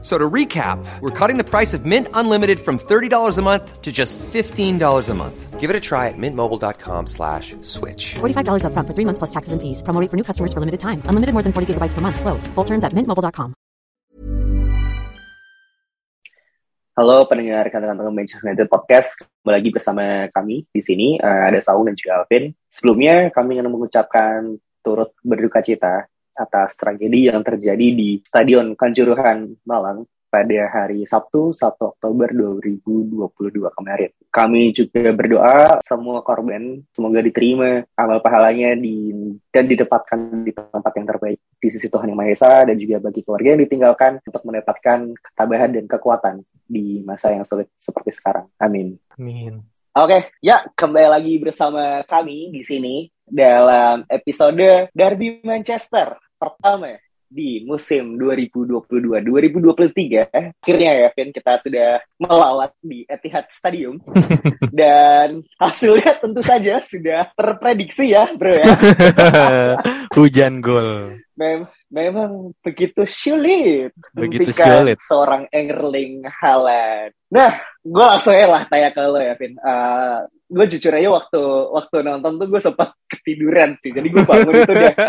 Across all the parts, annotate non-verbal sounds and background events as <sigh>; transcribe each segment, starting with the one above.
So to recap, we're cutting the price of Mint Unlimited from $30 a month to just $15 a month. Give it a try at mintmobile.com slash switch. $45 upfront for three months plus taxes and fees. Promo rate for new customers for limited time. Unlimited more than 40 gigabytes per month. Slows. Full terms at mintmobile.com. Halo pendengar kata-kata Manchester United Podcast. Kembali lagi bersama kami di sini. Uh, ada Saung dan juga Alvin. Sebelumnya kami ingin mengucapkan turut berduka cita atas tragedi yang terjadi di Stadion Kanjuruhan Malang pada hari Sabtu 1 Oktober 2022 kemarin. Kami juga berdoa semua korban semoga diterima amal pahalanya di dan didapatkan di tempat yang terbaik di sisi Tuhan Yang Maha Esa dan juga bagi keluarga yang ditinggalkan untuk mendapatkan ketabahan dan kekuatan di masa yang sulit seperti sekarang. Amin. Amin. Oke, ya kembali lagi bersama kami di sini dalam episode Derby Manchester pertama di musim 2022-2023 akhirnya ya Vin kita sudah melawat di Etihad Stadium. <laughs> Dan hasilnya tentu saja sudah terprediksi ya bro ya. <laughs> Hujan gol. Mem memang begitu sulit begitu sulit. seorang Erling Haaland. Nah gue langsung ya lah tanya ke lo ya Vin. Uh, gue jujur aja waktu waktu nonton tuh gue sempat ketiduran sih jadi gue bangun itu dia <laughs>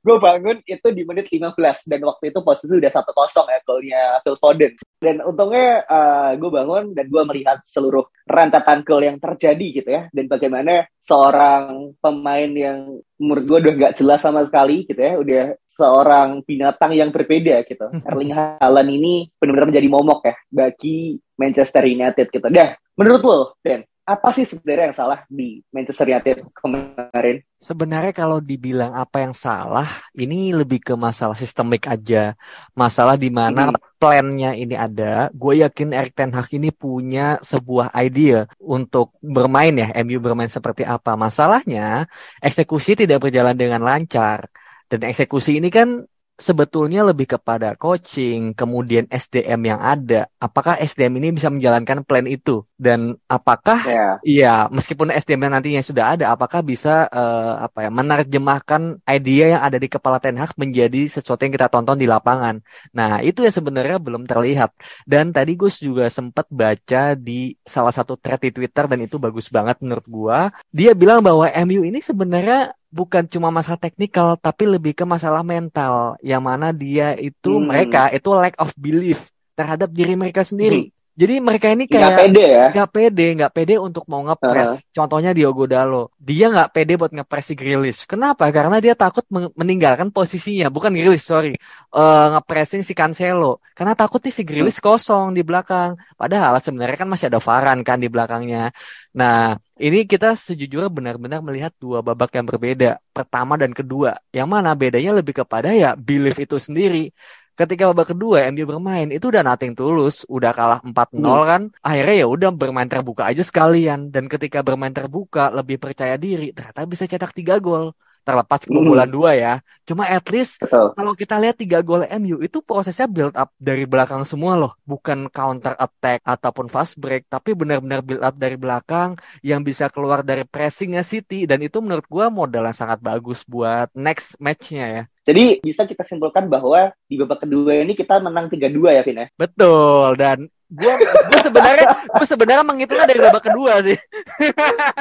gue bangun itu di menit 15 dan waktu itu posisi udah satu kosong ya golnya Phil Foden. Dan untungnya uh, gue bangun dan gue melihat seluruh rentetan gol yang terjadi gitu ya dan bagaimana seorang pemain yang menurut gue udah nggak jelas sama sekali gitu ya udah seorang binatang yang berbeda gitu. <laughs> Erling Haaland ini benar-benar menjadi momok ya bagi Manchester United gitu. Dah menurut lo Dan apa sih sebenarnya yang salah di Manchester United kemarin? Sebenarnya kalau dibilang apa yang salah, ini lebih ke masalah sistemik aja. Masalah di mana hmm. plannya ini ada. Gue yakin Erik Ten Hag ini punya sebuah ide untuk bermain ya, MU bermain seperti apa. Masalahnya, eksekusi tidak berjalan dengan lancar. Dan eksekusi ini kan sebetulnya lebih kepada coaching, kemudian SDM yang ada. Apakah SDM ini bisa menjalankan plan itu? Dan apakah yeah. iya meskipun SDM yang nantinya sudah ada, apakah bisa uh, apa ya menerjemahkan ide yang ada di kepala Ten Hag menjadi sesuatu yang kita tonton di lapangan. Nah, itu yang sebenarnya belum terlihat. Dan tadi Gus juga sempat baca di salah satu thread di Twitter dan itu bagus banget menurut gua. Dia bilang bahwa MU ini sebenarnya bukan cuma masalah teknikal tapi lebih ke masalah mental yang mana dia itu hmm. mereka itu lack of belief terhadap diri mereka sendiri. Hmm. Jadi mereka ini kayak nggak pede ya, nggak pede, nggak pede untuk mau ngepres. Uh -huh. Contohnya Diogo Dalo, dia nggak pede buat ngepres si Grilis. Kenapa? Karena dia takut meninggalkan posisinya, bukan Grilis, sorry, uh, ngepresin si Cancelo. Karena takut nih si Grilis hmm. kosong di belakang. Padahal sebenarnya kan masih ada Varan kan di belakangnya. Nah, ini kita sejujurnya benar-benar melihat dua babak yang berbeda, pertama dan kedua. Yang mana bedanya lebih kepada ya belief itu sendiri ketika babak kedua MU bermain itu udah nothing tulus, udah kalah 4-0 hmm. kan. Akhirnya ya udah bermain terbuka aja sekalian dan ketika bermain terbuka lebih percaya diri, ternyata bisa cetak 3 gol terlepas kebobolan hmm. dua ya. Cuma at least Betul. kalau kita lihat tiga gol MU itu prosesnya build up dari belakang semua loh, bukan counter attack ataupun fast break, tapi benar-benar build up dari belakang yang bisa keluar dari pressingnya City dan itu menurut gua modal yang sangat bagus buat next matchnya ya. Jadi bisa kita simpulkan bahwa di babak kedua ini kita menang 3-2 ya, Vin ya? Betul, dan gue gue sebenarnya gue sebenarnya menghitungnya dari babak kedua sih.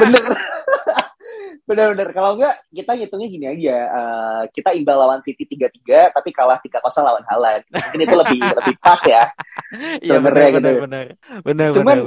Bener. <laughs> Benar-benar kalau enggak kita ngitungnya gini aja. Uh, kita imbal lawan City 3-3 tapi kalah 3-0 lawan Haaland. Mungkin itu lebih <laughs> lebih pas ya. Iya benar gitu. benar benar. Cuman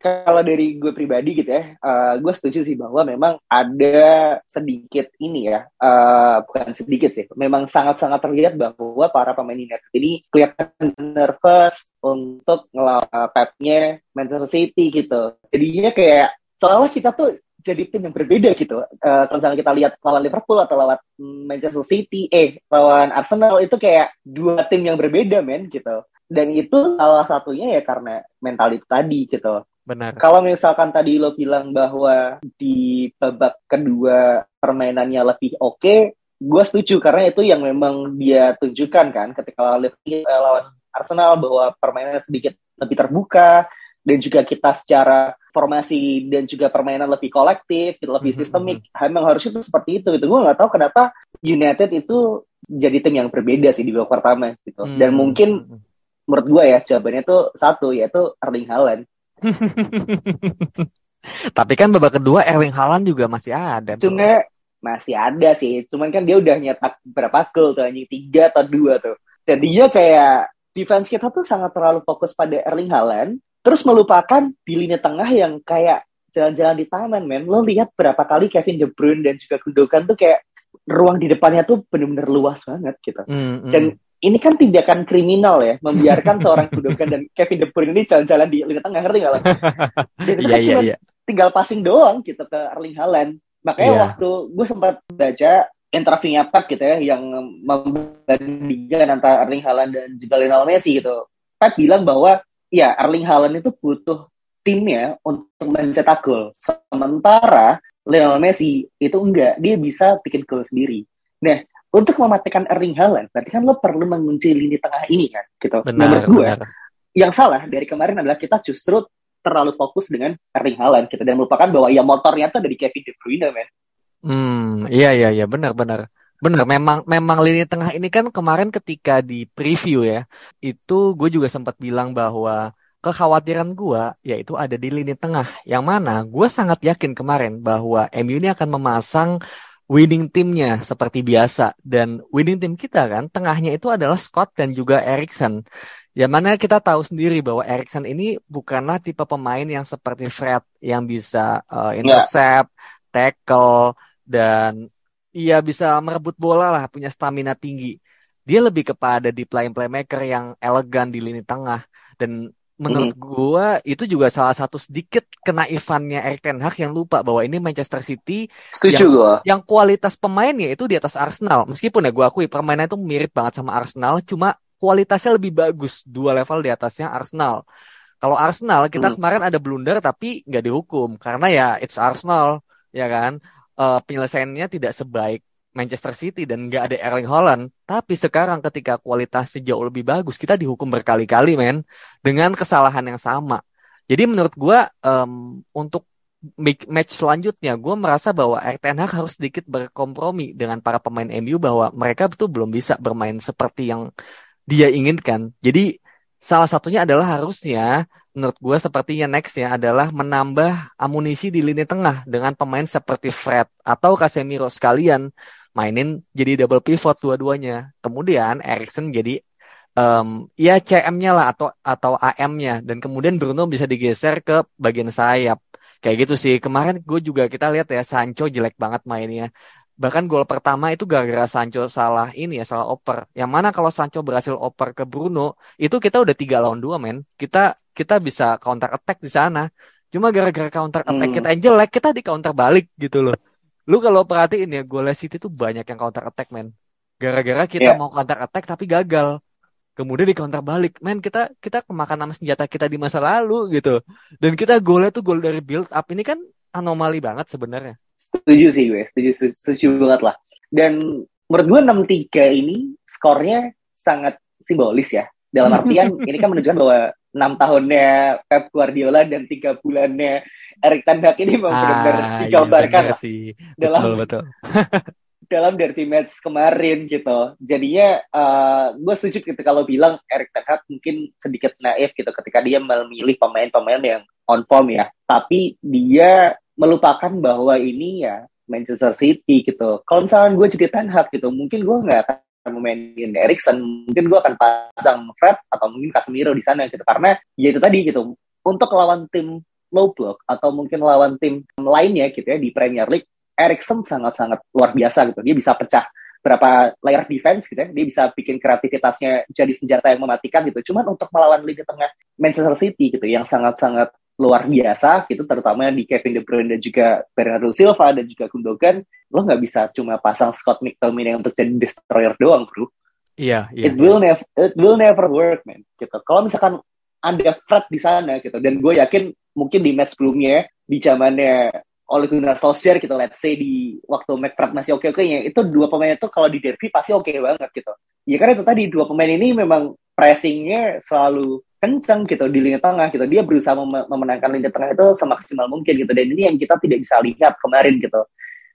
kalau dari gue pribadi gitu ya, uh, gue setuju sih bahwa memang ada sedikit ini ya, uh, bukan sedikit sih, memang sangat-sangat terlihat bahwa para pemain United ini kelihatan nervous untuk ngelawan Pepnya Manchester City gitu. Jadinya kayak seolah kita tuh jadi tim yang berbeda gitu. Uh, kalau misalnya kita lihat lawan Liverpool atau lawan Manchester City, eh lawan Arsenal itu kayak dua tim yang berbeda men gitu. Dan itu salah satunya ya karena mental itu tadi gitu. Benar. Kalau misalkan tadi lo bilang bahwa di babak kedua permainannya lebih oke, okay, gue setuju karena itu yang memang dia tunjukkan kan ketika lawan, lawan Arsenal bahwa permainan sedikit lebih terbuka dan juga kita secara formasi dan juga permainan lebih kolektif, lebih sistemik. Mm-hmm. Memang harusnya itu seperti itu. Itu gue nggak tahu kenapa United itu jadi tim yang berbeda sih di babak pertama gitu. Mm-hmm. Dan mungkin menurut gue ya jawabannya itu satu yaitu Erling Haaland. <laughs> Tapi kan babak kedua Erling Haaland juga masih ada. Cuma masih ada sih. Cuman kan dia udah nyetak berapa gol tuh anjing tiga atau dua tuh. Jadinya kayak defense kita tuh sangat terlalu fokus pada Erling Haaland Terus melupakan di lini tengah yang kayak jalan-jalan di taman, men. Lo lihat berapa kali Kevin De Bruyne dan juga Gundogan tuh kayak ruang di depannya tuh bener-bener luas banget gitu. Mm, mm. Dan ini kan tindakan kriminal ya, membiarkan seorang Gundogan dan Kevin De Bruyne ini jalan-jalan di lini tengah, ngerti gak lo? Itu yeah, kan yeah, yeah. tinggal passing doang gitu ke Erling Haaland. Makanya yeah. waktu gue sempat baca interviewnya Pep gitu ya, yang membandingkan antara Erling Haaland dan juga Lionel Messi gitu. Pep bilang bahwa ya Erling Haaland itu butuh timnya untuk mencetak gol. Sementara Lionel Messi itu enggak, dia bisa bikin gol sendiri. Nah, untuk mematikan Erling Haaland, berarti kan lo perlu mengunci lini tengah ini kan, gitu. Benar, Menurut gue, yang salah dari kemarin adalah kita justru terlalu fokus dengan Erling Haaland, gitu, dan melupakan bahwa ya motornya tuh dari Kevin De Bruyne, men. Hmm, iya iya iya, benar benar. Benar, memang memang lini tengah ini kan kemarin ketika di preview ya, itu gue juga sempat bilang bahwa kekhawatiran gue yaitu ada di lini tengah. Yang mana gue sangat yakin kemarin bahwa MU ini akan memasang winning timnya seperti biasa. Dan winning tim kita kan tengahnya itu adalah Scott dan juga Erikson. Yang mana kita tahu sendiri bahwa Erikson ini bukanlah tipe pemain yang seperti Fred yang bisa uh, intercept, tackle, dan iya bisa merebut bola lah, punya stamina tinggi. Dia lebih kepada di playing playmaker yang elegan di lini tengah dan menurut hmm. gua itu juga salah satu sedikit kenaifannya Erik Ten Hag yang lupa bahwa ini Manchester City Setuju yang, gua. yang kualitas pemainnya itu di atas Arsenal. Meskipun ya gua akui permainan itu mirip banget sama Arsenal, cuma kualitasnya lebih bagus dua level di atasnya Arsenal. Kalau Arsenal kita hmm. kemarin ada blunder tapi nggak dihukum karena ya it's Arsenal ya kan uh, penyelesaiannya tidak sebaik Manchester City dan nggak ada Erling Haaland. Tapi sekarang ketika kualitasnya jauh lebih bagus, kita dihukum berkali-kali, men, dengan kesalahan yang sama. Jadi menurut gue um, untuk match selanjutnya, gue merasa bahwa Ten Hag harus sedikit berkompromi dengan para pemain MU bahwa mereka betul belum bisa bermain seperti yang dia inginkan. Jadi salah satunya adalah harusnya menurut gue sepertinya nextnya adalah menambah amunisi di lini tengah dengan pemain seperti Fred atau Casemiro sekalian mainin jadi double pivot dua-duanya. Kemudian Erikson jadi um, ya CM-nya lah atau atau AM-nya dan kemudian Bruno bisa digeser ke bagian sayap. Kayak gitu sih. Kemarin gue juga kita lihat ya Sancho jelek banget mainnya. Bahkan gol pertama itu gara-gara Sancho salah ini ya, salah oper. Yang mana kalau Sancho berhasil oper ke Bruno, itu kita udah tiga lawan dua men. Kita kita bisa counter attack di sana. Cuma gara-gara counter attack hmm. kita yang jelek, kita di counter balik gitu loh. Lu kalau perhatiin ya, gol City itu banyak yang counter attack men. Gara-gara kita yeah. mau counter attack tapi gagal. Kemudian di counter balik, men kita kita kemakan nama senjata kita di masa lalu gitu. Dan kita golnya tuh gol dari build up ini kan anomali banget sebenarnya setuju sih gue setuju setuju banget lah dan menurut gue 6-3 ini skornya sangat simbolis ya dalam <laughs> artian ini kan menunjukkan bahwa enam tahunnya Pep Guardiola dan tiga bulannya Erik Ten Hag ini memang ah, benar-benar iya, digambarkan iya, sih. dalam betul, betul. <laughs> dalam derby match kemarin gitu. Jadinya uh, gue setuju gitu kalau bilang Erik Ten Hag mungkin sedikit naif gitu ketika dia memilih pemain-pemain yang on form ya. Tapi dia melupakan bahwa ini ya Manchester City gitu. Kalau misalnya gue jadi Ten Hag gitu, mungkin gue nggak akan memainin Erikson, mungkin gue akan pasang Fred atau mungkin Casemiro di sana gitu. Karena ya itu tadi gitu, untuk lawan tim low block atau mungkin lawan tim lainnya gitu ya di Premier League, Erikson sangat-sangat luar biasa gitu. Dia bisa pecah berapa layer defense gitu ya, dia bisa bikin kreativitasnya jadi senjata yang mematikan gitu. Cuman untuk melawan lini tengah Manchester City gitu yang sangat-sangat luar biasa gitu terutama di Kevin De Bruyne dan juga Bernardo Silva dan juga Gundogan lo nggak bisa cuma pasang Scott McTominay untuk jadi destroyer doang bro. Iya yeah, it will never it will never work man gitu. Kalau misalkan ada Fred di sana gitu dan gue yakin mungkin di match sebelumnya di zamannya Ole Gunnar Solskjaer gitu let's say di waktu McFred masih oke-oke nya itu dua pemain itu kalau di derby pasti oke banget gitu. Ya karena itu tadi dua pemain ini memang pressingnya selalu kencang gitu di lini tengah gitu dia berusaha mem memenangkan lini tengah itu semaksimal mungkin gitu dan ini yang kita tidak bisa lihat kemarin gitu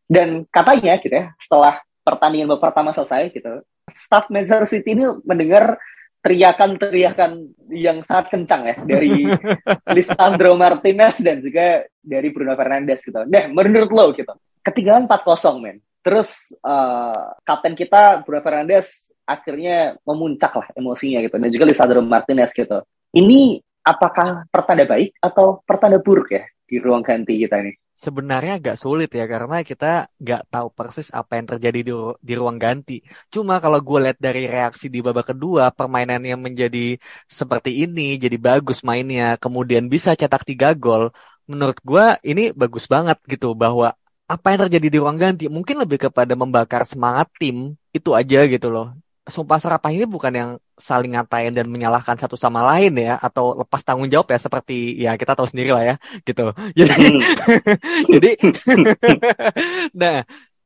dan katanya gitu ya setelah pertandingan babak pertama selesai gitu staff Manchester City ini mendengar teriakan-teriakan yang sangat kencang ya dari <laughs> Lisandro Martinez dan juga dari Bruno Fernandes gitu. Nah, menurut lo gitu, ketinggalan 4-0 men. Terus uh, kapten kita Bruno Fernandes akhirnya memuncak lah emosinya gitu dan juga Lisandro Martinez gitu. Ini apakah pertanda baik atau pertanda buruk ya di ruang ganti kita ini? sebenarnya agak sulit ya karena kita nggak tahu persis apa yang terjadi di, di ruang ganti. Cuma kalau gue lihat dari reaksi di babak kedua, permainan yang menjadi seperti ini, jadi bagus mainnya, kemudian bisa cetak tiga gol. Menurut gue ini bagus banget gitu bahwa apa yang terjadi di ruang ganti mungkin lebih kepada membakar semangat tim itu aja gitu loh sumpah serapah ini bukan yang saling ngatain dan menyalahkan satu sama lain ya atau lepas tanggung jawab ya seperti ya kita tahu sendiri lah ya gitu <laughs> jadi hmm. <laughs> jadi <laughs> nah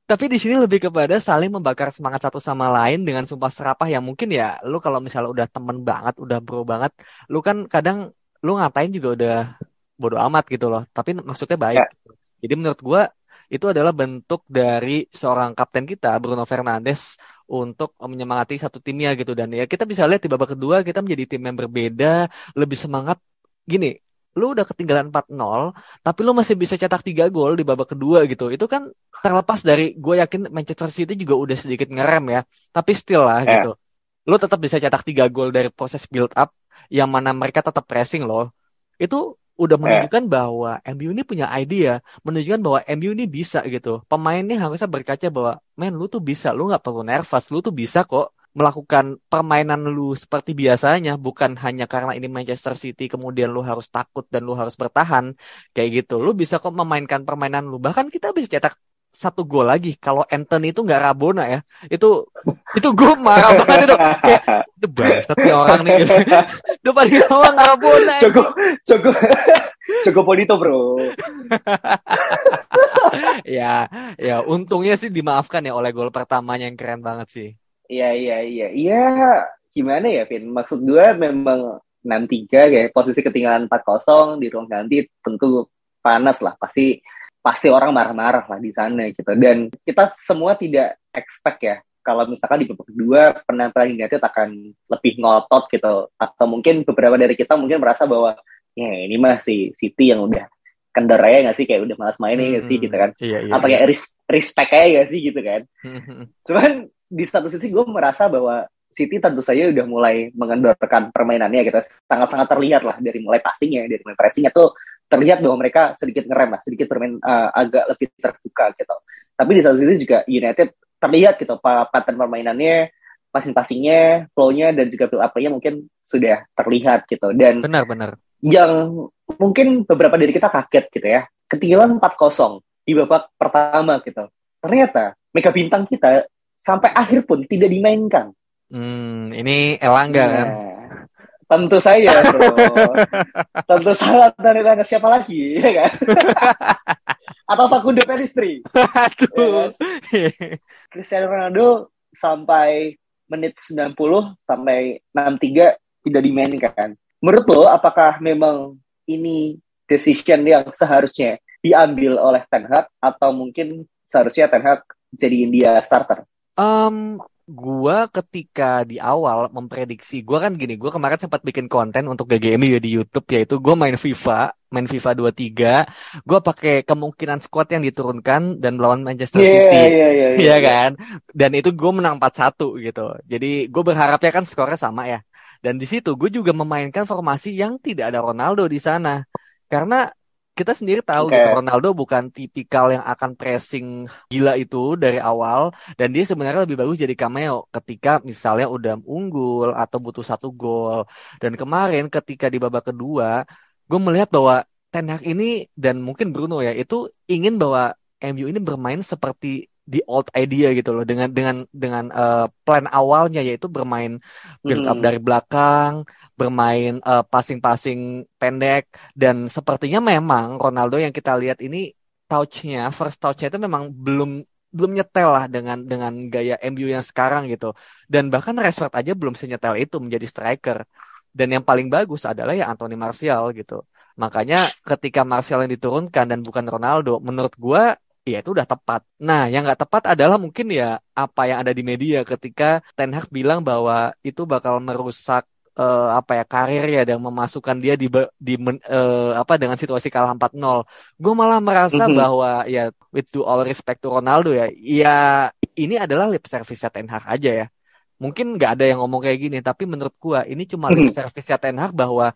tapi di sini lebih kepada saling membakar semangat satu sama lain dengan sumpah serapah yang mungkin ya lu kalau misalnya udah temen banget udah bro banget lu kan kadang lu ngatain juga udah bodoh amat gitu loh tapi maksudnya baik ya. jadi menurut gua itu adalah bentuk dari seorang kapten kita Bruno Fernandes untuk menyemangati satu timnya gitu. Dan ya kita bisa lihat di babak kedua kita menjadi tim yang berbeda lebih semangat. Gini lu udah ketinggalan 4-0 tapi lu masih bisa cetak 3 gol di babak kedua gitu. Itu kan terlepas dari gue yakin Manchester City juga udah sedikit ngerem ya. Tapi still lah yeah. gitu lu tetap bisa cetak 3 gol dari proses build up yang mana mereka tetap pressing loh. Itu udah eh. menunjukkan bahwa MU ini punya idea, menunjukkan bahwa MU ini bisa gitu. Pemainnya harusnya berkaca bahwa, men lu tuh bisa, lu nggak perlu nervous, lu tuh bisa kok melakukan permainan lu seperti biasanya, bukan hanya karena ini Manchester City kemudian lu harus takut dan lu harus bertahan kayak gitu. Lu bisa kok memainkan permainan lu. Bahkan kita bisa cetak satu gol lagi kalau Anthony itu nggak Rabona ya. Itu itu gue marah <laughs> banget itu. Kayak itu bangsat nih orang nih. Gitu <laughs> depan gawang Rabona cukup cukup cukup bonito bro. <laughs> Ya ya untungnya sih dimaafkan ya oleh gol pertamanya yang keren banget sih. Iya iya iya. Iya gimana ya Vin? Maksud gue memang enam tiga kayak posisi ketinggalan 4-0 di ruang ganti tentu panas lah. Pasti pasti orang marah-marah lah di sana gitu. Dan kita semua tidak expect ya kalau misalkan di babak kedua penampilan United akan lebih ngotot gitu. Atau mungkin beberapa dari kita mungkin merasa bahwa ya ini mah si City yang udah kendor aja gak sih? Kayak udah malas main hmm, sih? Gitu kan. iya, iya, atau kayak res respect aja sih? Gitu kan. Cuman di satu sisi gue merasa bahwa City tentu saja udah mulai mengendorkan permainannya gitu. Sangat-sangat terlihat lah dari mulai passingnya dari mulai pressingnya tuh terlihat bahwa mereka sedikit ngerem lah, sedikit bermain uh, agak lebih terbuka gitu. Tapi di satu sisi juga United terlihat gitu pattern permainannya, passing-passingnya, flow-nya dan juga build up-nya mungkin sudah terlihat gitu. Dan benar-benar yang mungkin beberapa dari kita kaget gitu ya, ketinggalan 4-0 di babak pertama gitu. Ternyata mega bintang kita sampai akhir pun tidak dimainkan. Hmm, ini Elangga nah, kan? Tentu saya, bro. <laughs> Tentu salah dari tanya siapa lagi, ya kan? <laughs> Atau Facundo Pelistri. Aduh. Ya kan? Cristiano Ronaldo sampai menit 90 sampai 63 tidak dimainkan. Menurut lo, apakah memang ini decision yang seharusnya diambil oleh Ten Hag atau mungkin seharusnya Ten Hag jadi India starter? Um, gua ketika di awal memprediksi gua kan gini gua kemarin sempat bikin konten untuk GGMU ya di YouTube yaitu gua main FIFA main FIFA 23 gua pakai kemungkinan squad yang diturunkan dan melawan Manchester yeah, City. yeah, yeah, yeah, ya yeah. kan? Dan itu gua menang 4-1 gitu. Jadi gua berharapnya kan skornya sama ya. Dan di situ gue juga memainkan formasi yang tidak ada Ronaldo di sana. Karena kita sendiri tahu okay. gitu Ronaldo bukan tipikal yang akan pressing gila itu dari awal dan dia sebenarnya lebih bagus jadi cameo ketika misalnya udah unggul atau butuh satu gol dan kemarin ketika di babak kedua gue melihat bahwa Ten Hag ini dan mungkin Bruno ya itu ingin bahwa MU ini bermain seperti di old idea gitu loh dengan dengan dengan uh, plan awalnya yaitu bermain build up hmm. dari belakang bermain uh, passing-passing pendek dan sepertinya memang Ronaldo yang kita lihat ini touch-nya, first touch-nya itu memang belum belum nyetel lah dengan dengan gaya MU yang sekarang gitu. Dan bahkan Rashford aja belum senyetel itu menjadi striker. Dan yang paling bagus adalah ya Anthony Martial gitu. Makanya ketika Martial yang diturunkan dan bukan Ronaldo, menurut gua ya itu udah tepat. Nah, yang nggak tepat adalah mungkin ya apa yang ada di media ketika Ten Hag bilang bahwa itu bakal merusak uh, apa ya karir ya dan memasukkan dia di di uh, apa dengan situasi kalah 4-0. Gue malah merasa mm-hmm. bahwa ya with to all respect to Ronaldo ya, ya ini adalah lip service Ten Hag aja ya. Mungkin nggak ada yang ngomong kayak gini, tapi menurut gue ini cuma lip mm-hmm. service Ten Hag bahwa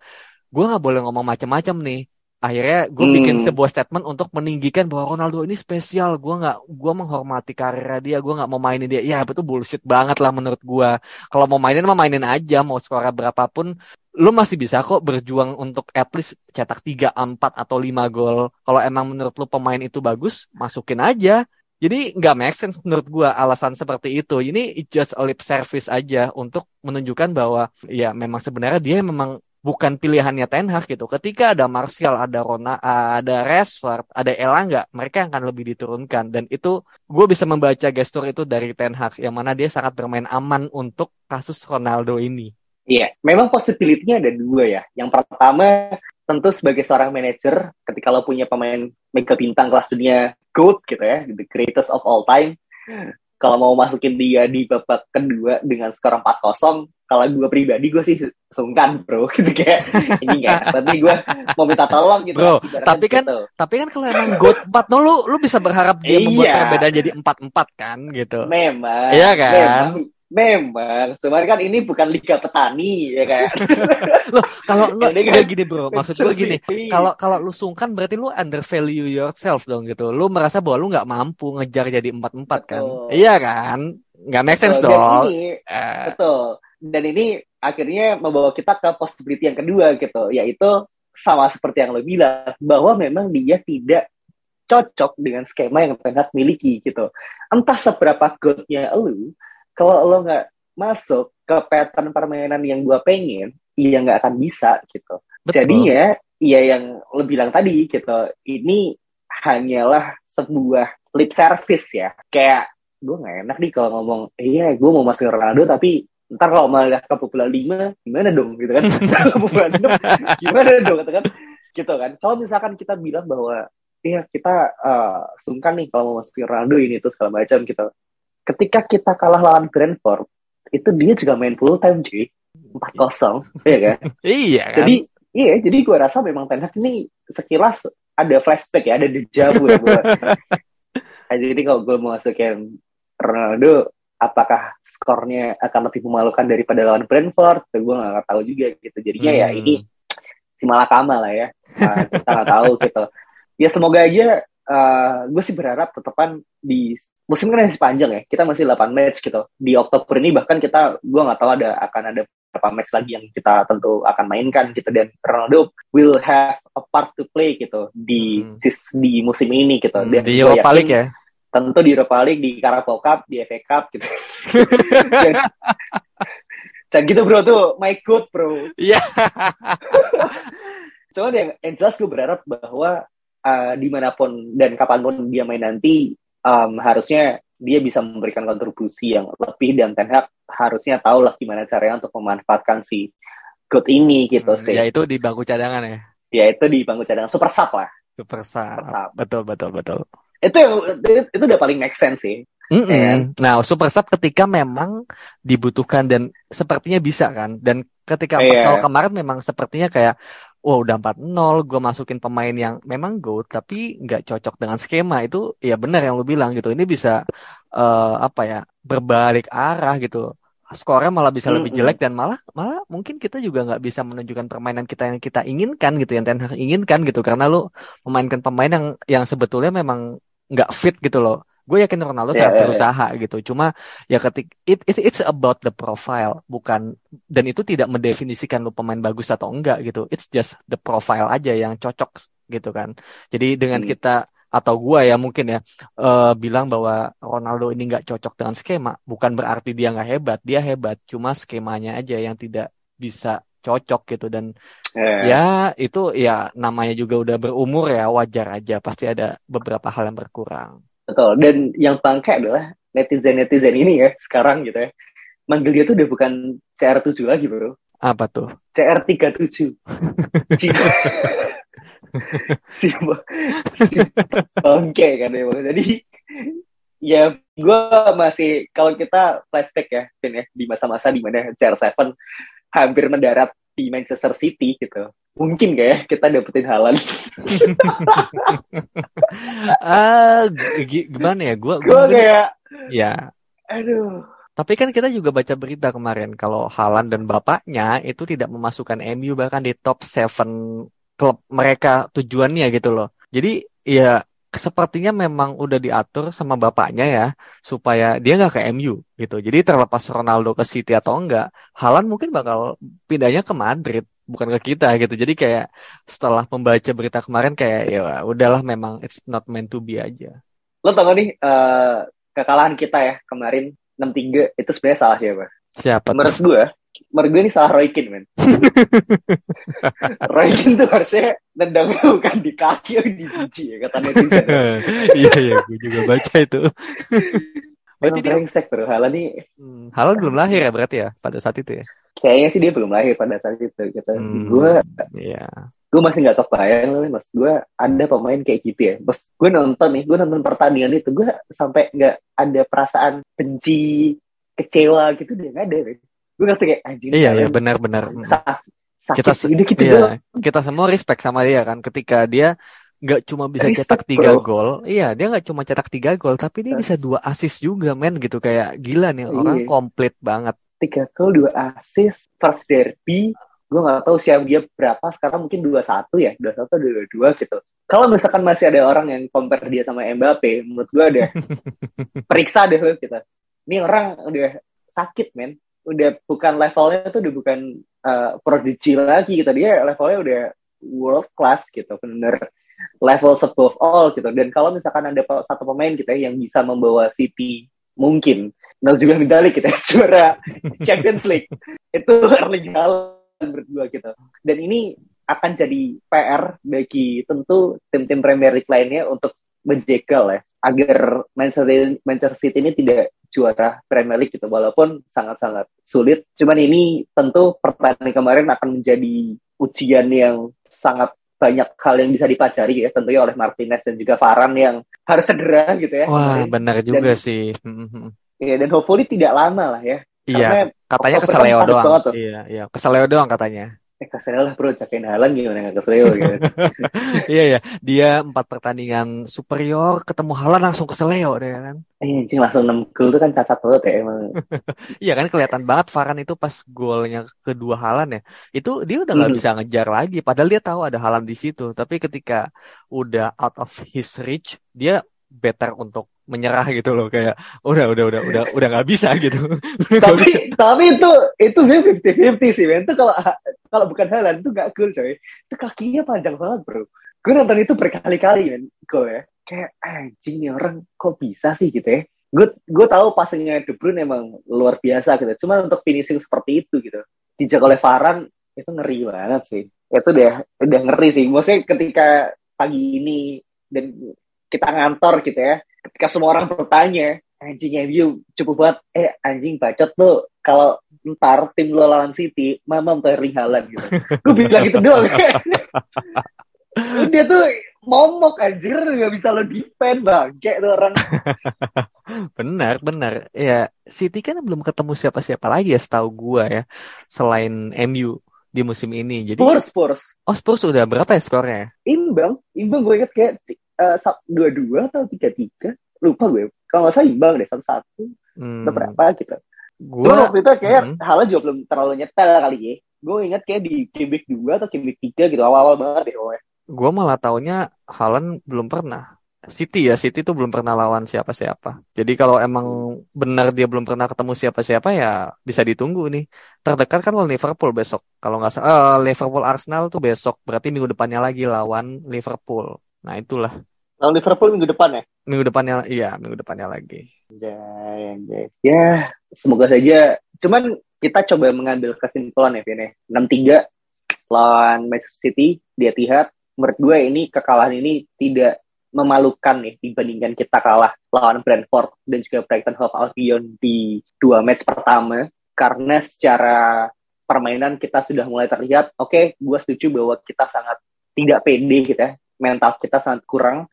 gue nggak boleh ngomong macam-macam nih akhirnya gue hmm. bikin sebuah statement untuk meninggikan bahwa Ronaldo ini spesial. Gue nggak gue menghormati karirnya dia gue nggak mau mainin dia. Ya betul bullshit banget lah menurut gue kalau mau mainin mah mainin aja. Mau skor berapapun lu masih bisa kok berjuang untuk at least cetak 3, 4 atau 5 gol. Kalau emang menurut lu pemain itu bagus masukin aja. Jadi nggak make sense menurut gue alasan seperti itu. Ini just a lip service aja untuk menunjukkan bahwa ya memang sebenarnya dia memang bukan pilihannya Ten Hag gitu. Ketika ada Martial, ada Rona, ada Rashford, ada Elanga, mereka akan lebih diturunkan dan itu gue bisa membaca gestur itu dari Ten Hag yang mana dia sangat bermain aman untuk kasus Ronaldo ini. Iya, memang possibility-nya ada dua ya. Yang pertama tentu sebagai seorang manajer ketika lo punya pemain mega bintang kelas dunia GOAT gitu ya, the greatest of all time, kalau mau masukin dia di babak kedua dengan skor 4-0 kalau gue pribadi gue sih sungkan bro <laughs> gitu kayak ini enggak tapi gue mau minta tolong gitu bro tapi kan gitu. tapi kan kalau emang god empat no lu lu bisa berharap dia membuat iya. perbedaan jadi empat empat kan gitu memang iya kan memang, memang cuman kan ini bukan liga petani ya kan? <laughs> Loh kalau <laughs> lu kayak gini bro. Maksud gue gini. <laughs> Kalau kalau lu sungkan berarti lu under value yourself dong gitu. Lu merasa bahwa lu nggak mampu ngejar jadi empat empat kan iya kan? Nggak make sense betul. dong. ini, uh, betul. Dan ini akhirnya membawa kita ke possibility yang kedua gitu. Yaitu sama seperti yang lo bilang bahwa memang dia tidak cocok dengan skema yang Ten miliki gitu. Entah seberapa goodnya lu kalau lo nggak masuk ke pattern permainan yang gua pengen iya nggak akan bisa gitu. Betul. jadinya iya yang lo bilang tadi gitu. Ini hanyalah sebuah lip service ya. Kayak gue nggak enak nih kalau ngomong iya gue mau masuk Ronaldo tapi ntar kalau malah ke bola lima gimana dong? Gitu kan. <laughs> Gimana dong gitu kan. Gitu kan. Kalau misalkan kita bilang bahwa iya kita uh, sungkan nih kalau mau masuk Ronaldo ini tuh segala macam gitu ketika kita kalah lawan Brentford itu dia juga main full time cuy. Empat kosong ya kan? <laughs> Iya kan? Jadi iya jadi gue rasa memang Ten Hag ini sekilas ada flashback ya ada dejavu ya gue <laughs> jadi kalau gue mau masukin Ronaldo apakah skornya akan lebih memalukan daripada lawan Brentford? Gue nggak tahu juga gitu. Jadinya ya hmm. ya ini si malakama lah ya. Uh, kita nggak tahu gitu. Ya semoga aja uh, ah, gue sih berharap tetepan di musim kan masih panjang ya kita masih 8 match gitu di Oktober ini bahkan kita gue nggak tahu ada akan ada berapa match lagi yang kita tentu akan mainkan gitu dan Ronaldo will have a part to play gitu di hmm. di musim ini gitu hmm, dan di Europa League ya tentu di Europa League, di Carabao Cup, di FA Cup gitu. <laughs> Dan gitu bro tuh, my good bro. Iya. <laughs> Cuman yang, yang jelas gue berharap bahwa uh, di mana pun dan kapan pun dia main nanti, um, harusnya dia bisa memberikan kontribusi yang lebih dan Ten Hag harusnya tahu lah gimana caranya untuk memanfaatkan si good ini gitu hmm, sih. Ya itu di bangku cadangan ya. Ya itu di bangku cadangan super sub lah. Super sub. Super sub. Betul betul betul itu yang itu, itu udah paling make sense sih. Mm -mm. Yeah. Nah, super sub ketika memang dibutuhkan dan sepertinya bisa kan. Dan ketika yeah. Iya. kemarin memang sepertinya kayak wow udah 4-0 gue masukin pemain yang memang go tapi nggak cocok dengan skema. Itu ya benar yang lu bilang gitu. Ini bisa uh, apa ya berbalik arah gitu. Skornya malah bisa lebih jelek dan malah malah mungkin kita juga nggak bisa menunjukkan permainan kita yang kita inginkan gitu yang Ten Hag inginkan gitu. Karena lu memainkan pemain yang yang sebetulnya memang nggak fit gitu loh. Gue yakin Ronaldo yeah, sangat yeah, berusaha yeah. gitu. Cuma ya ketik it, it it's about the profile bukan dan itu tidak mendefinisikan lu pemain bagus atau enggak gitu. It's just the profile aja yang cocok gitu kan. Jadi dengan hmm. kita atau gue ya mungkin ya uh, bilang bahwa Ronaldo ini nggak cocok dengan skema bukan berarti dia nggak hebat dia hebat cuma skemanya aja yang tidak bisa cocok gitu dan Eh, ya itu ya namanya juga udah berumur ya wajar aja pasti ada beberapa hal yang berkurang. Betul. Dan yang bangke adalah netizen-netizen ini ya sekarang gitu ya. Manggil dia tuh udah bukan CR7 lagi bro. Apa tuh? CR37. <laughs> si, si, bangke kan ya. Jadi ya gue masih kalau kita flashback ya, Vin, ya di masa-masa di mana CR7 hampir mendarat di Manchester City gitu. Mungkin kayak kita dapetin Haaland. <laughs> Ah, g- gimana ya? Gua, Gue gua kayak, ya. aduh. Tapi kan kita juga baca berita kemarin kalau Haaland dan bapaknya itu tidak memasukkan MU bahkan di top 7 klub mereka tujuannya gitu loh. Jadi ya sepertinya memang udah diatur sama bapaknya ya supaya dia nggak ke MU gitu. Jadi terlepas Ronaldo ke City atau enggak, Haaland mungkin bakal pindahnya ke Madrid bukan ke kita gitu. Jadi kayak setelah membaca berita kemarin kayak ya udahlah memang it's not meant to be aja. Lo tau gak nih eh, kekalahan kita ya kemarin 6-3 itu sebenarnya salah siapa? Siapa tuh? Menurut gue, menurut gue ini salah Roy Keane, men. <laughs> Roy Keane tuh harusnya nendangnya bukan di kaki atau di biji ya, kata netizen. <laughs> Iya iya, gue juga baca itu. <laughs> Berarti dia brengsek bro, nih Hmm, belum lahir ya berarti ya pada saat itu ya. Kayaknya sih dia belum lahir pada saat itu. Gitu. Hmm, Gue Iya. gue masih nggak kebayang loh, mas. Gue ada pemain kayak gitu ya. Mas, gue nonton nih, gue nonton pertandingan itu, gue sampai nggak ada perasaan benci, kecewa gitu dia nggak ada. men. Gue ngerti kayak anjing. Iya iya benar-benar. Kita kita, udah gitu iya, doang. kita semua respect sama dia kan ketika dia nggak cuma bisa Respect, cetak tiga bro. gol, iya dia nggak cuma cetak tiga gol, tapi dia bisa dua assist juga men gitu kayak gila nih orang Iya. komplit banget. Tiga gol dua assist first derby. Gue nggak tahu siapa dia berapa sekarang mungkin dua satu ya dua satu dua dua gitu. Kalau misalkan masih ada orang yang compare dia sama Mbappe menurut gue ada <laughs> periksa deh lo kita ini orang udah sakit men. Udah bukan levelnya tuh udah bukan uh, prodigy lagi gitu. Dia levelnya udah world class gitu bener level above all gitu. Dan kalau misalkan ada satu pemain kita yang bisa membawa City mungkin juga medali kita <laughs> juara Champions League. Itu Erling Haaland gue gitu. Dan ini akan jadi PR bagi tentu tim-tim Premier League lainnya untuk menjegal ya agar Manchester Manchester City ini tidak juara Premier League gitu walaupun sangat-sangat sulit. Cuman ini tentu pertandingan kemarin akan menjadi ujian yang sangat banyak hal yang bisa dipelajari ya tentunya oleh Martinez dan juga Varane yang harus segera gitu ya. Wah benar juga sih. Iya, dan hopefully tidak lama lah ya. Iya, Karena katanya Oktober keseleo kan doang. tuh. Iya iya keseleo doang katanya. Eh, keseleo lah bro, jagain Haaland gimana nggak keseleo gitu. <laughs> Iya iya, dia empat pertandingan superior ketemu Haaland langsung keseleo deh kan. eh, anjing langsung 6 gol tuh kan cacat banget ya emang. <laughs> Iya kan kelihatan banget Varane itu pas golnya kedua Haaland ya. Itu dia udah nggak Hmm. bisa ngejar lagi padahal dia tahu ada Haaland di situ. Tapi ketika udah out of his reach, dia better untuk menyerah gitu loh kayak udah udah udah udah udah nggak bisa gitu. <laughs> Nggak tapi bisa. tapi itu itu sih 50-50 sih men. Itu kalau kalau bukan Haaland itu gak gol coy. Itu kakinya panjang banget bro. Gue nonton itu berkali-kali men gol ya. Kayak anjing nih orang kok bisa sih gitu ya. Gue gue tahu passingnya De Bruyne emang luar biasa gitu. Cuma untuk finishing seperti itu gitu. Dijaga oleh Varane itu ngeri banget sih. Itu udah udah ngeri sih. Maksudnya ketika pagi ini dan kita ngantor gitu ya. Ketika semua orang bertanya, anjing MU cukup banget. Eh anjing bacot tuh kalau ntar tim lo lawan City, mama untuk Erling Haaland gitu. Gue bilang gitu doang. Dia tuh momok anjir nggak bisa lo defend bang kayak tuh orang <laughs> Benar, benar. Ya, City kan belum ketemu siapa-siapa lagi ya setahu gua ya selain MU di musim ini. Jadi Spurs Spurs Oh Spurs udah berapa ya skornya? imbang imbang gue inget kayak dua dua atau tiga tiga lupa gue kalau nggak salah imbang deh satu satu Hmm, atau berapa gitu gua waktu itu kayak Hmm. Haaland juga belum terlalu nyetel kali ya gue inget kayak di week 2 atau week 3 gitu awal-awal banget deh pokoknya gua malah taunya Haaland belum pernah. City ya, City tuh belum pernah lawan siapa-siapa. Jadi kalau emang benar dia belum pernah ketemu siapa-siapa ya bisa ditunggu nih. Terdekat kan lawan Liverpool besok. Kalau nggak salah, eh, Liverpool Arsenal tuh besok. Berarti minggu depannya lagi lawan Liverpool. Nah itulah lawan Liverpool minggu depan ya minggu depannya, iya minggu depannya lagi. Anjay, anjay. Ya, semoga saja. Cuman kita coba mengambil kesimpulan ya Vin ya. 6-3 lawan Manchester City di Etihad. Menurut gue ini kekalahan ini tidak memalukan nih dibandingkan kita kalah lawan Brentford dan juga Brighton Hove Albion di dua match pertama karena secara permainan kita sudah mulai terlihat oke okay, gue setuju bahwa kita sangat tidak pede gitu ya mental kita sangat kurang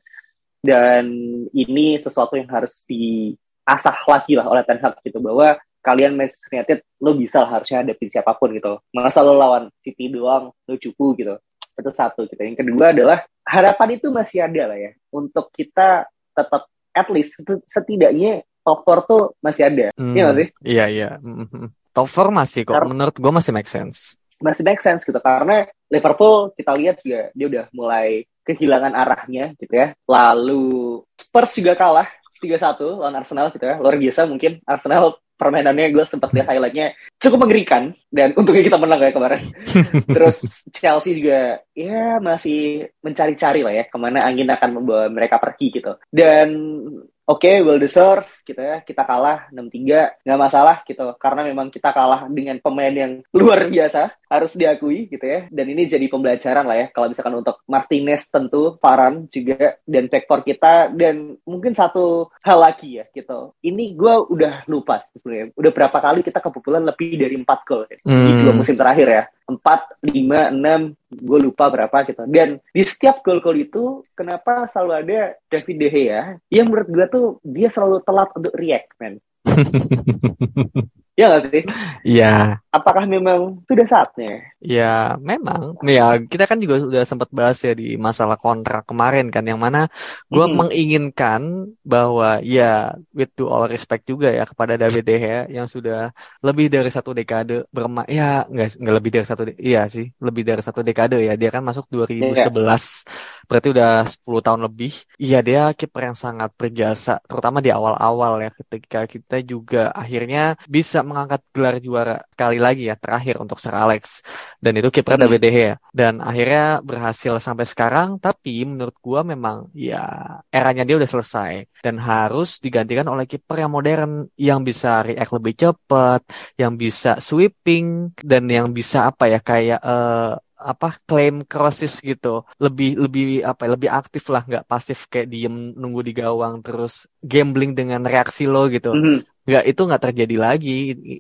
dan ini sesuatu yang harus diasah lagi lah oleh Ten Hag gitu bahwa kalian Manchester United lo bisa lah harusnya hadapin siapa pun gitu masa lo lawan City doang lo cupu gitu itu satu gitu yang kedua adalah harapan itu masih ada lah ya untuk kita tetap at least setidaknya top 4 tuh masih ada. Hmm, iya gak sih? Iya, iya. Mm-hmm. Top 4 masih kok. Karena, Menurut gue masih make sense. Masih make sense gitu. Karena Liverpool kita lihat juga dia udah mulai kehilangan arahnya gitu ya. Lalu Spurs juga kalah 3-1 lawan Arsenal gitu ya. Luar biasa mungkin Arsenal permainannya gue sempat lihat highlightnya cukup mengerikan dan untungnya kita menang kayak kemarin. <laughs> Terus Chelsea juga ya masih mencari-cari lah ya ke mana angin akan membawa mereka pergi gitu. Dan oke okay, well deserve gitu ya. Kita kalah 6-3 nggak masalah gitu. Karena memang kita kalah dengan pemain yang <laughs> luar biasa harus diakui gitu ya. Dan ini jadi pembelajaran lah ya kalau misalkan untuk Martinez tentu Faran juga dan back kita dan mungkin satu hal lagi ya gitu. Ini gue udah lupa sebenarnya. Udah berapa kali kita kebobolan lebih dari empat gol ya, hmm. di dua musim terakhir ya empat lima enam gue lupa berapa gitu. Dan di setiap gol-gol itu kenapa selalu ada David De Gea? Yang menurut gue tuh dia selalu telat untuk react man <laughs> Ya gak sih? Iya. Apakah memang sudah saatnya? Ya, memang. Ya, kita kan juga sudah sempat bahas ya di masalah kontrak kemarin kan, yang mana gue hmm. menginginkan bahwa ya, with to all respect juga ya kepada David De Gea yang sudah lebih dari satu dekade bermain. Ya, nggak nggak lebih dari satu, iya sih, lebih dari satu dekade ya. Dia kan masuk 2011, yeah. berarti udah 10 tahun lebih. Iya, dia kiper yang sangat berjasa, terutama di awal-awal ya, ketika kita juga akhirnya bisa mengangkat gelar juara kali lagi ya terakhir untuk Sir Alex. Dan itu kiper hmm. David De Gea dan akhirnya berhasil sampai sekarang tapi menurut gua memang ya eranya dia udah selesai. Dan harus digantikan oleh kiper yang modern yang bisa react lebih cepat yang bisa sweeping dan yang bisa apa ya kayak uh, apa claim crosses gitu. Lebih lebih apa ya, lebih aktif lah nggak pasif kayak diem nunggu di gawang terus gambling dengan reaksi lo gitu. Mm -hmm. Nggak itu nggak terjadi lagi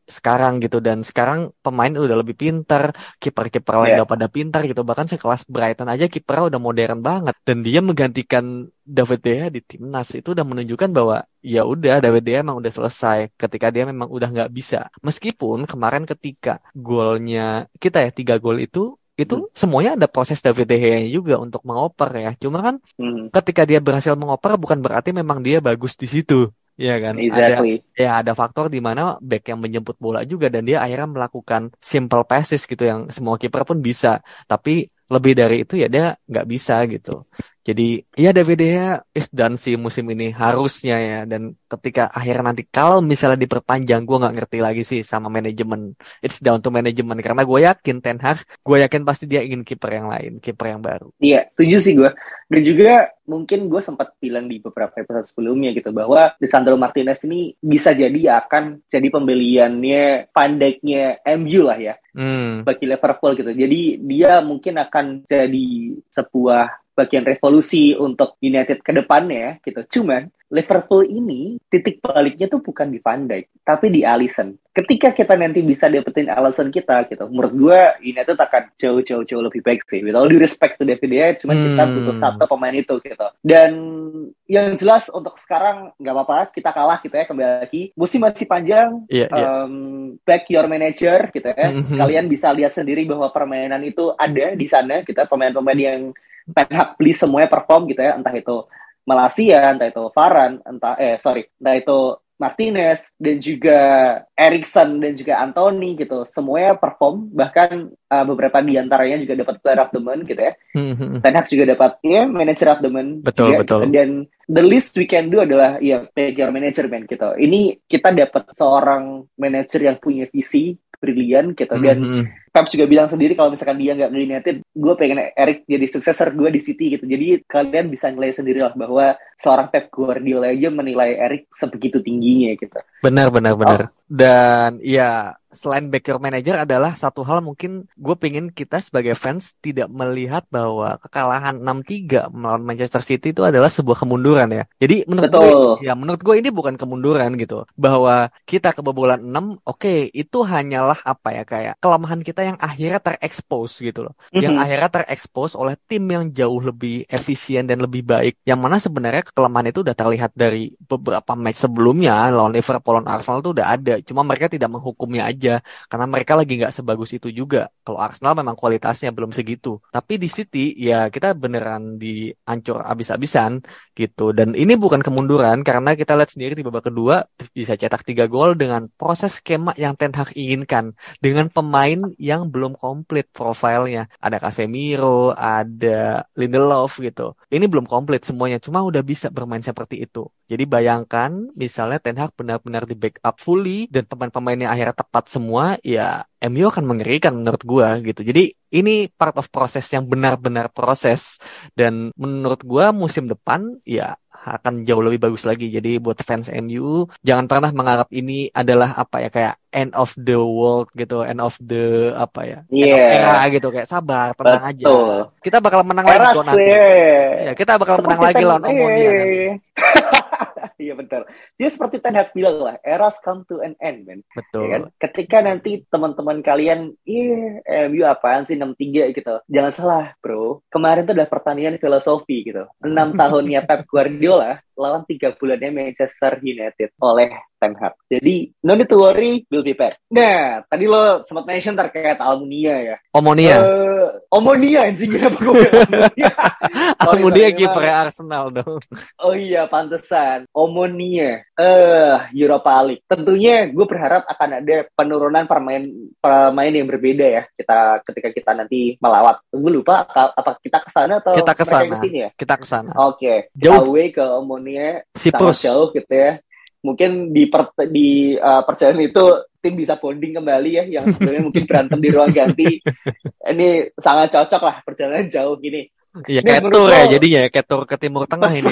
sekarang gitu. Dan sekarang pemain udah lebih pintar kiper-kiper lain yeah. udah pada pintar gitu. Bahkan sekelas Brighton aja kiper udah modern banget. Dan dia menggantikan David De Gea di timnas. Itu udah menunjukkan bahwa ya udah David De Gea emang udah selesai. Ketika dia memang udah nggak bisa. Meskipun kemarin ketika golnya kita ya tiga gol itu itu hmm. semuanya ada proses David De Gea juga untuk mengoper ya. Cuma kan hmm. ketika dia berhasil mengoper bukan berarti memang dia bagus di situ. Iya kan, exactly. ada ya ada faktor di mana back yang menjemput bola juga dan dia akhirnya melakukan simple passes gitu yang semua kiper pun bisa, tapi lebih dari itu ya dia nggak bisa gitu. Jadi ya David Gea is done sih musim ini harusnya ya dan ketika akhirnya nanti kalau misalnya diperpanjang gue nggak ngerti lagi sih sama manajemen it's down to manajemen karena gue yakin Ten Hag gue yakin pasti dia ingin kiper yang lain kiper yang baru. Iya setuju sih gue dan juga mungkin gue sempat bilang di beberapa episode sebelumnya gitu bahwa Lisandro Martinez ini bisa jadi akan jadi pembeliannya Van Dijk-nya MU lah ya hmm. bagi Liverpool gitu. Jadi dia mungkin akan jadi sebuah bagian revolusi untuk United ke depannya gitu. Cuman Liverpool ini titik baliknya tuh bukan di Van Dijk, tapi di Alisson. Ketika kita nanti bisa dapetin Alisson kita gitu, menurut gue United akan jauh-jauh jauh lebih baik sih. With all due respect to David Dia, cuman hmm. kita butuh satu pemain itu gitu. Dan yang jelas untuk sekarang nggak apa-apa, kita kalah gitu ya kembali lagi. Musim masih panjang, yeah, yeah. Um, back your manager gitu ya. Mm-hmm. Kalian bisa lihat sendiri bahwa permainan itu ada di sana kita pemain-pemain yang Ten Hag beli semuanya perform gitu ya, entah itu Malaysia, entah itu Varan, entah eh sorry, entah itu Martinez dan juga Erikson dan juga Anthony gitu semuanya perform bahkan uh, beberapa di antaranya juga dapat player of the month gitu ya mm-hmm. Ten Hag juga dapat ya manager of the month betul juga, betul gitu. dan the least we can do adalah ya take your management gitu ini kita dapat seorang manager yang punya visi brilian gitu dan mm-hmm. Pep juga bilang sendiri kalau misalkan dia nggak United gue pengen Erik jadi suksesor gue di City gitu. Jadi kalian bisa nilai sendiri lah bahwa seorang Pep Guardiola aja menilai Erik sebegitu tingginya gitu. Benar, benar, benar. Oh. Dan ya selain back your manager adalah satu hal mungkin gue pengen kita sebagai fans tidak melihat bahwa kekalahan 6-3 melawan Manchester City itu adalah sebuah kemunduran ya. Jadi menurut Betul. gue ya menurut gue ini bukan kemunduran gitu. Bahwa kita kebobolan 6 oke okay, itu hanyalah apa ya kayak kelemahan kita yang akhirnya terekspos gitu loh. Mm-hmm. Yang akhirnya terekspos oleh tim yang jauh lebih efisien dan lebih baik. Yang mana sebenarnya kelemahan itu udah terlihat dari beberapa match sebelumnya lawan Liverpool dan Arsenal itu udah ada. Cuma mereka tidak menghukumnya aja aja karena mereka lagi nggak sebagus itu juga. Kalau Arsenal memang kualitasnya belum segitu. Tapi di City ya kita beneran diancur abis-abisan gitu. Dan ini bukan kemunduran karena kita lihat sendiri di babak kedua bisa cetak tiga gol dengan proses skema yang Ten Hag inginkan dengan pemain yang belum komplit profilnya. Ada Casemiro, ada Lindelof gitu. Ini belum komplit semuanya, cuma udah bisa bermain seperti itu. Jadi bayangkan misalnya Ten Hag benar-benar di backup fully dan pemain-pemainnya akhirnya tepat semua, ya MU akan mengerikan menurut gua gitu. Jadi ini part of proses yang benar-benar proses dan menurut gua musim depan ya akan jauh lebih bagus lagi. Jadi buat fans MU jangan pernah menganggap ini adalah apa ya kayak end of the world gitu, end of the apa ya, yeah. end of era gitu kayak sabar, tenang Betul. aja. Kita bakal menang Eras, lagi kok nanti. Ya, kita bakal Seperti menang lagi lawan Omonia nanti. <laughs> Iya betul. Dia seperti Ten Hag bilang lah, eras come to an end, man. Betul. Ya kan? Ketika nanti teman-teman kalian, iya, MU apaan sih 6-3 gitu. Jangan salah, bro. Kemarin tuh udah pertandingan filosofi gitu. 6 tahunnya Pep Guardiola lawan tiga bulannya Manchester United oleh Ten Hag. Jadi no need to worry, will be back. Nah, tadi lo sempat mention terkait Almunia ya. Omonia. Uh, Omonia anjing apa gue Almunia. <laughs> Almunia kiper Arsenal dong. Oh iya, pantesan. Omonia. Eh, uh, Europa League. Tentunya gue berharap akan ada penurunan permain pemain yang berbeda ya. Kita ketika kita nanti melawat. Gue lupa apa kita ke sana atau kita ke sana. Ya? Kita ke sana. Oke. Okay. Jauh away ke Omonia si Siprus. jauh gitu ya. Mungkin di per, di uh, perjalanan itu tim bisa bonding kembali ya yang sebenarnya mungkin berantem di ruang ganti. Ini sangat cocok lah perjalanan jauh gini. Iya, tour ya jadinya ya, tour ke Timur Tengah ini.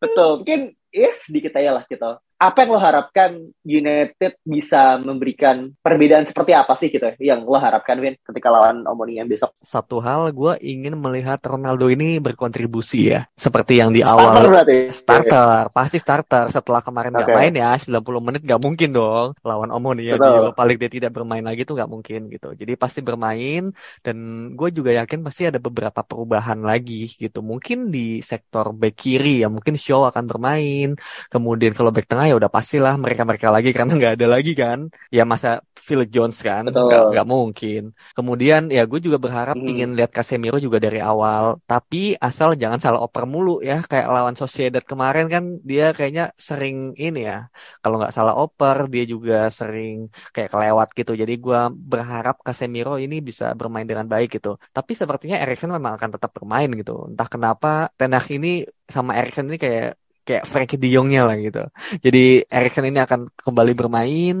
Betul. Mungkin ya sedikit aja lah gitu apa yang lo harapkan United bisa memberikan perbedaan seperti apa sih gitu yang lo harapkan Win ketika lawan Omonia besok? Satu hal gue ingin melihat Ronaldo ini berkontribusi ya seperti yang di starter awal berarti. starter pasti starter setelah kemarin nggak okay. main ya 90 menit nggak mungkin dong lawan Omonia Betul. di League dia tidak bermain lagi tuh nggak mungkin gitu jadi pasti bermain dan gue juga yakin pasti ada beberapa perubahan lagi gitu mungkin di sektor back kiri ya mungkin Shaw akan bermain kemudian kalau back tengah ya udah pastilah mereka-mereka lagi <laughs> karena nggak ada lagi kan. Ya masa Phil Jones kan nggak nggak mungkin. Kemudian ya gue juga berharap hmm. ingin lihat Casemiro juga dari awal. Tapi asal jangan salah oper mulu ya kayak lawan Sociedad kemarin kan dia kayaknya sering ini ya. Kalau nggak salah oper dia juga sering kayak kelewat gitu. Jadi gue berharap Casemiro ini bisa bermain dengan baik gitu. Tapi sepertinya Erikson memang akan tetap bermain gitu. Entah kenapa Tenak ini sama Erikson ini kayak kayak Frankie De Jongnya lah gitu. Jadi Erikson ini akan kembali bermain.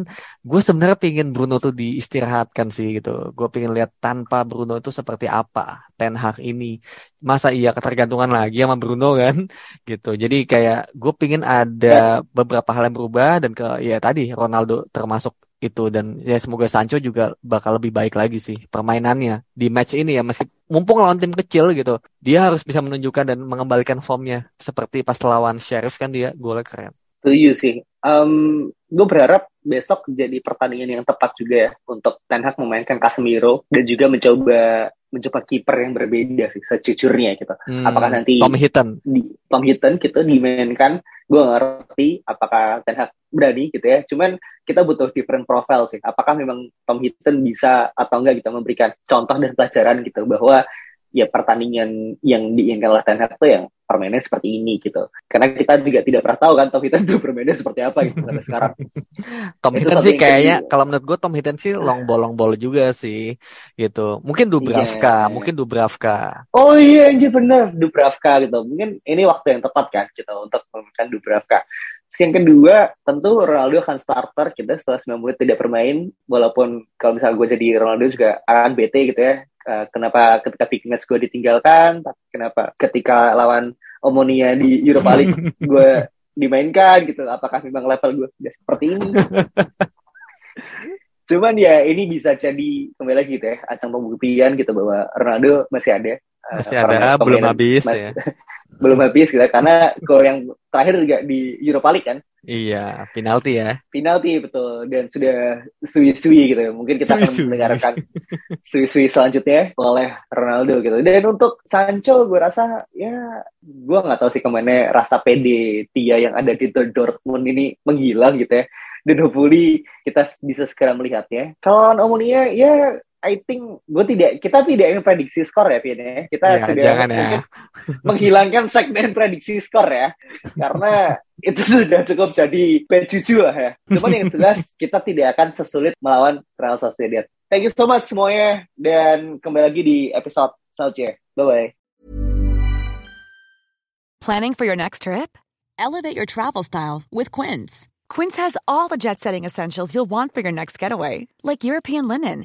Gue sebenarnya pingin Bruno tuh diistirahatkan sih gitu. Gue pingin lihat tanpa Bruno itu seperti apa Ten Hag ini. Masa iya ketergantungan lagi sama Bruno kan <laughs> gitu. Jadi kayak gue pingin ada beberapa hal yang berubah dan ke ya tadi Ronaldo termasuk itu dan ya semoga Sancho juga bakal lebih baik lagi sih permainannya di match ini ya masih mumpung lawan tim kecil gitu dia harus bisa menunjukkan dan mengembalikan formnya seperti pas lawan Sheriff kan dia golnya keren. Setuju sih. Um, gue berharap besok jadi pertandingan yang tepat juga ya untuk Ten Hag memainkan Casemiro dan juga mencoba mencoba kiper yang berbeda sih sejujurnya gitu. Hmm, apakah nanti Tom Hinton di Tom Hinton gitu dimainkan gue ngerti apakah Ten Hag berani gitu ya. Cuman kita butuh different profile sih. Apakah memang Tom Hinton bisa atau enggak kita gitu, memberikan contoh dan pelajaran gitu bahwa ya pertandingan yang diinginkan oleh Ten Hag itu yang permainnya seperti ini gitu. Karena kita juga tidak pernah tahu kan Tom Hinton itu permainnya seperti apa gitu sampai sekarang. <laughs> Tom Hinton sih kayaknya kalau menurut gue Tom Hinton sih long bolong ball juga sih gitu. Mungkin Dubravka, yeah. mungkin Dubravka. Oh iya iya benar Dubravka gitu. Mungkin ini waktu yang tepat kan gitu untuk memainkan Dubravka. Yang kedua, tentu Ronaldo akan starter kita setelah 9 menit tidak bermain. Walaupun kalau misalnya gue jadi Ronaldo juga akan bete gitu ya. Uh, kenapa ketika Big Match gue ditinggalkan, kenapa ketika lawan Omonia di Europa League <laughs> gue dimainkan gitu. Apakah memang level gue sudah seperti ini? <laughs> Cuman ya ini bisa jadi kembali lagi gitu ya, acang pembuktian gitu bahwa Ronaldo masih ada. Uh, Masih ada, belum habis mas- ya. <laughs> belum habis gitu ya. karena gol yang terakhir juga di Europa League kan Iya, penalti ya. penalti betul dan sudah sui-sui gitu mungkin kita akan Sui-sui. mendengarkan sui-sui selanjutnya oleh Ronaldo gitu dan untuk Sancho gue rasa ya gue nggak tahu sih ke mana rasa pede dia yang ada di Dortmund ini menghilang gitu ya dan hopefully kita bisa segera melihatnya kalau Omonia ya I think gue tidak kita tidak ingin prediksi skor ya Pian ya kita Ya, sudah jangan ya. menghilangkan segmen prediksi skor ya karena <laughs> itu sudah cukup jadi pecucu lah ya. Cuman yang jelas kita tidak akan sesulit melawan Real Sociedad. Thank you so much semuanya dan kembali lagi di episode selanjutnya. Bye bye. Planning for your next trip? Elevate your travel style with Quince. Quince has all the jet setting essentials you'll want for your next getaway, like European linen,